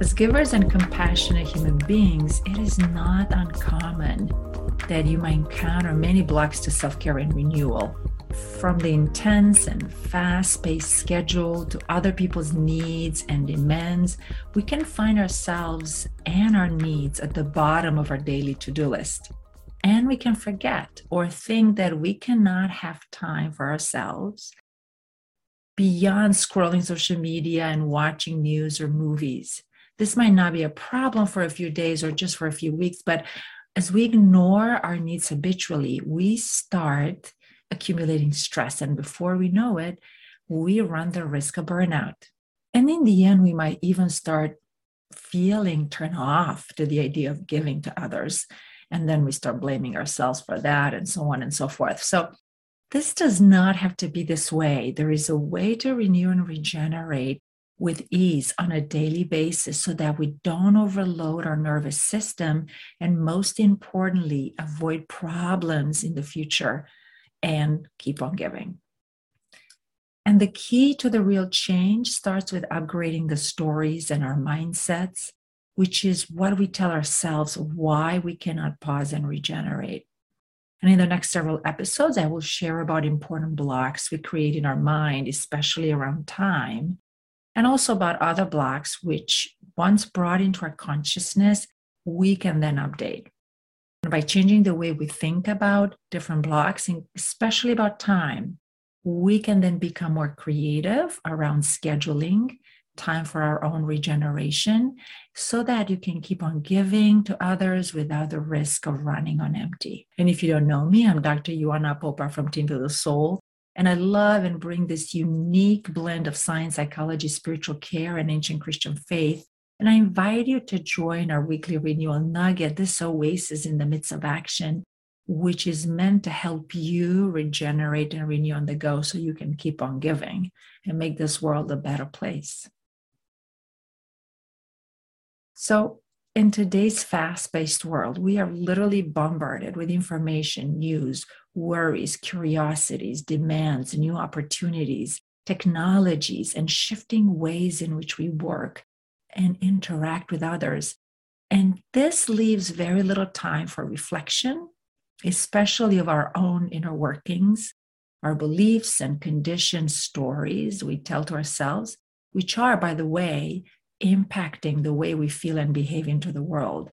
As givers and compassionate human beings, it is not uncommon that you might encounter many blocks to self care and renewal. From the intense and fast paced schedule to other people's needs and demands, we can find ourselves and our needs at the bottom of our daily to do list. And we can forget or think that we cannot have time for ourselves beyond scrolling social media and watching news or movies. This might not be a problem for a few days or just for a few weeks, but as we ignore our needs habitually, we start accumulating stress. And before we know it, we run the risk of burnout. And in the end, we might even start feeling turned off to the idea of giving to others. And then we start blaming ourselves for that and so on and so forth. So, this does not have to be this way. There is a way to renew and regenerate with ease on a daily basis so that we don't overload our nervous system and most importantly avoid problems in the future and keep on giving and the key to the real change starts with upgrading the stories and our mindsets which is what we tell ourselves why we cannot pause and regenerate and in the next several episodes i will share about important blocks we create in our mind especially around time and also about other blocks, which once brought into our consciousness, we can then update. And by changing the way we think about different blocks, especially about time, we can then become more creative around scheduling time for our own regeneration so that you can keep on giving to others without the risk of running on empty. And if you don't know me, I'm Dr. Ioana Popa from Team for the Soul. And I love and bring this unique blend of science, psychology, spiritual care, and ancient Christian faith. And I invite you to join our weekly renewal nugget, this oasis in the midst of action, which is meant to help you regenerate and renew on the go so you can keep on giving and make this world a better place. So, in today's fast paced world, we are literally bombarded with information, news, worries, curiosities, demands, new opportunities, technologies, and shifting ways in which we work and interact with others. And this leaves very little time for reflection, especially of our own inner workings, our beliefs and conditioned stories we tell to ourselves, which are, by the way, impacting the way we feel and behave into the world.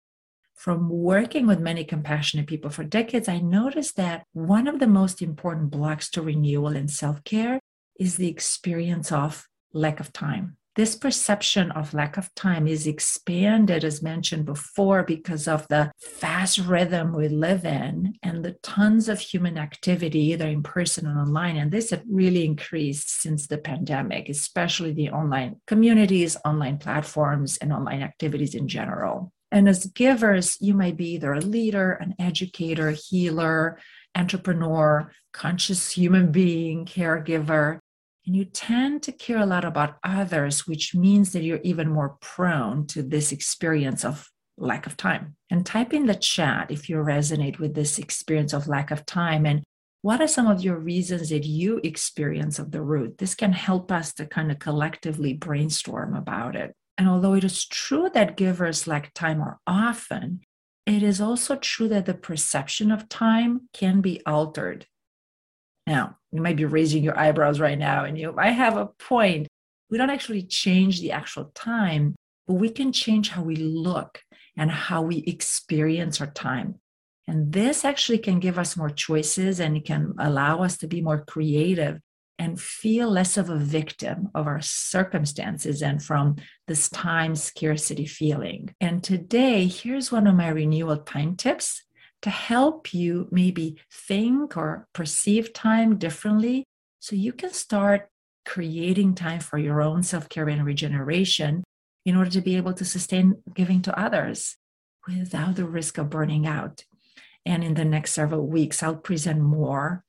From working with many compassionate people for decades, I noticed that one of the most important blocks to renewal and self care is the experience of lack of time this perception of lack of time is expanded, as mentioned before, because of the fast rhythm we live in and the tons of human activity, either in person or online. And this has really increased since the pandemic, especially the online communities, online platforms, and online activities in general. And as givers, you might be either a leader, an educator, healer, entrepreneur, conscious human being, caregiver, and you tend to care a lot about others, which means that you're even more prone to this experience of lack of time. And type in the chat if you resonate with this experience of lack of time and what are some of your reasons that you experience of the root? This can help us to kind of collectively brainstorm about it. And although it is true that givers lack time more often, it is also true that the perception of time can be altered. Now, you might be raising your eyebrows right now, and you might have a point. We don't actually change the actual time, but we can change how we look and how we experience our time. And this actually can give us more choices and it can allow us to be more creative and feel less of a victim of our circumstances and from this time scarcity feeling. And today, here's one of my renewal time tips to help you maybe think or perceive time differently so you can start creating time for your own self care and regeneration in order to be able to sustain giving to others without the risk of burning out. And in the next several weeks, I'll present more.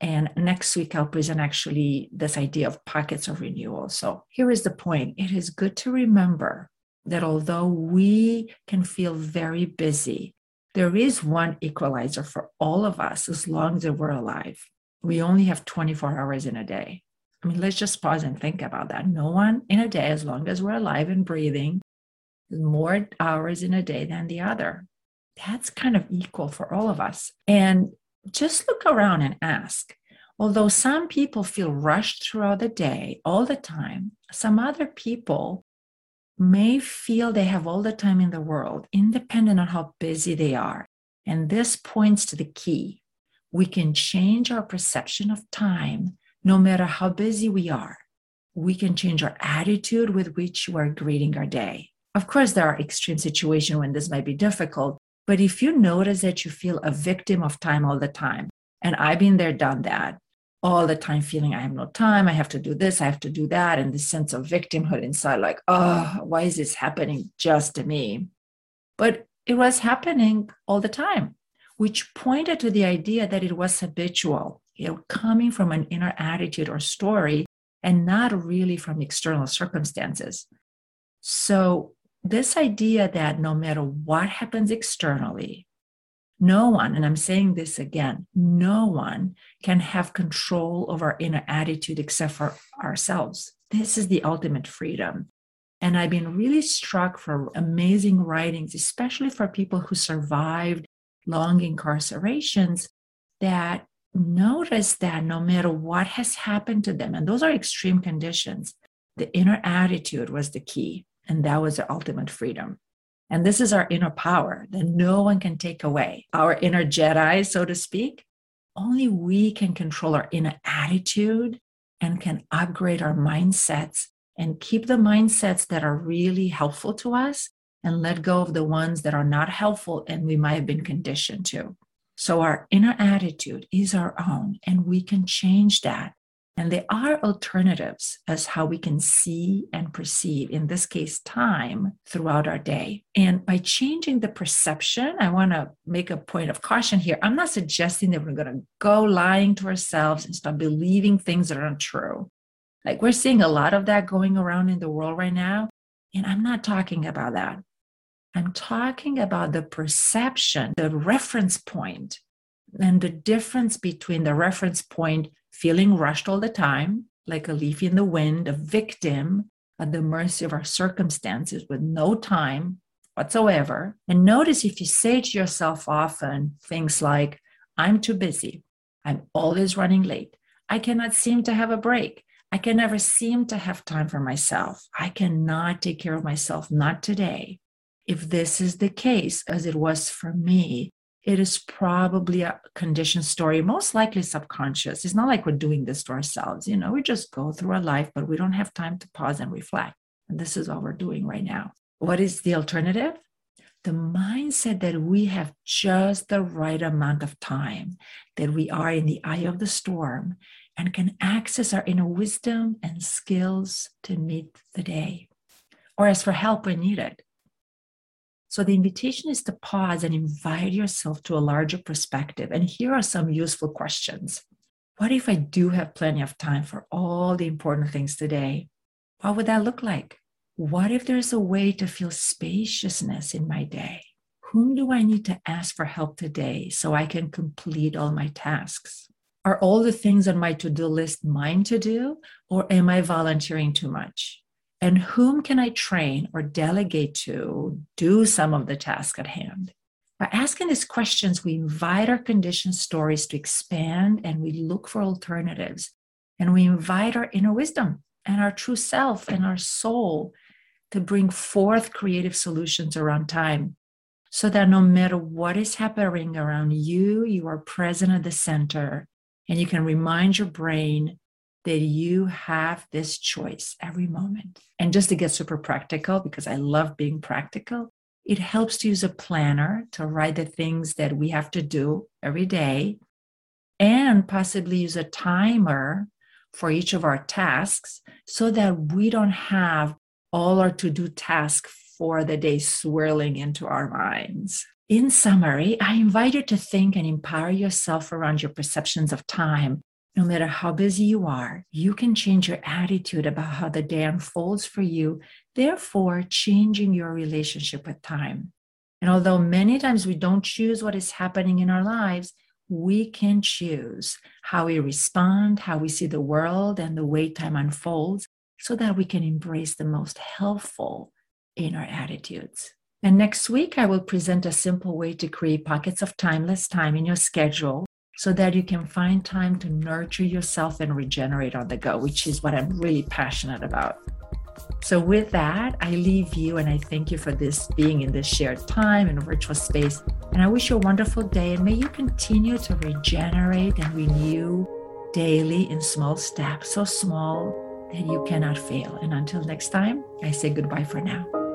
And next week, I'll present actually this idea of pockets of renewal. So here is the point it is good to remember that although we can feel very busy, there is one equalizer for all of us as long as we're alive. We only have 24 hours in a day. I mean, let's just pause and think about that. No one in a day, as long as we're alive and breathing, more hours in a day than the other. That's kind of equal for all of us. And just look around and ask. Although some people feel rushed throughout the day all the time, some other people may feel they have all the time in the world, independent on how busy they are. And this points to the key. We can change our perception of time no matter how busy we are. We can change our attitude with which we're greeting our day. Of course, there are extreme situations when this might be difficult, but if you notice that you feel a victim of time all the time, and I've been there, done that, all the time feeling I have no time, I have to do this, I have to do that, and this sense of victimhood inside, like, oh, why is this happening just to me? But it was happening all the time, which pointed to the idea that it was habitual, you know, coming from an inner attitude or story and not really from external circumstances. So, this idea that no matter what happens externally, no one, and I'm saying this again, no one can have control over our inner attitude except for ourselves. This is the ultimate freedom. And I've been really struck for amazing writings, especially for people who survived long incarcerations, that notice that no matter what has happened to them, and those are extreme conditions, the inner attitude was the key. And that was the ultimate freedom. And this is our inner power that no one can take away. Our inner Jedi, so to speak. Only we can control our inner attitude and can upgrade our mindsets and keep the mindsets that are really helpful to us and let go of the ones that are not helpful and we might have been conditioned to. So, our inner attitude is our own, and we can change that and there are alternatives as how we can see and perceive, in this case, time throughout our day. And by changing the perception, I want to make a point of caution here. I'm not suggesting that we're going to go lying to ourselves and start believing things that aren't true. Like we're seeing a lot of that going around in the world right now. And I'm not talking about that. I'm talking about the perception, the reference point, and the difference between the reference point feeling rushed all the time, like a leaf in the wind, a victim at the mercy of our circumstances with no time whatsoever. And notice if you say to yourself often things like, I'm too busy, I'm always running late, I cannot seem to have a break. I can never seem to have time for myself. I cannot take care of myself, not today. If this is the case, as it was for me, it is probably a conditioned story, most likely subconscious. It's not like we're doing this to ourselves. You know, we just go through our life, but we don't have time to pause and reflect. And this is what we're doing right now. What is the alternative? The mindset that we have just the right amount of time, that we are in the eye of the storm and can access our inner wisdom and skills to meet the day or as for help when needed. So the invitation is to pause and invite yourself to a larger perspective. And here are some useful questions. What if I do have plenty of time for all the important things today? What would that look like? What if there's a way to feel spaciousness in my day? Whom do I need to ask for help today so I can complete all my tasks? Are all the things on my to do list mine to do, or am I volunteering too much? And whom can I train or delegate to do some of the task at hand? By asking these questions, we invite our conditioned stories to expand and we look for alternatives. And we invite our inner wisdom and our true self and our soul to bring forth creative solutions around time so that no matter what is happening around you, you are present at the center and you can remind your brain that you have this choice every moment. And just to get super practical, because I love being practical, it helps to use a planner to write the things that we have to do every day and possibly use a timer for each of our tasks so that we don't have all our to do tasks for the day swirling into our minds. In summary, I invite you to think and empower yourself around your perceptions of time no matter how busy you are, you can change your attitude about how the day unfolds for you, therefore, changing your relationship with time. And although many times we don't choose what is happening in our lives, we can choose how we respond, how we see the world, and the way time unfolds so that we can embrace the most helpful in our attitudes. And next week, I will present a simple way to create pockets of timeless time in your schedule so that you can find time to nurture yourself and regenerate on the go, which is what I'm really passionate about. So, with that, I leave you and I thank you for this being in this shared time in a virtual space. And I wish you a wonderful day and may you continue to regenerate and renew daily in small steps, so small that you cannot fail. And until next time, I say goodbye for now.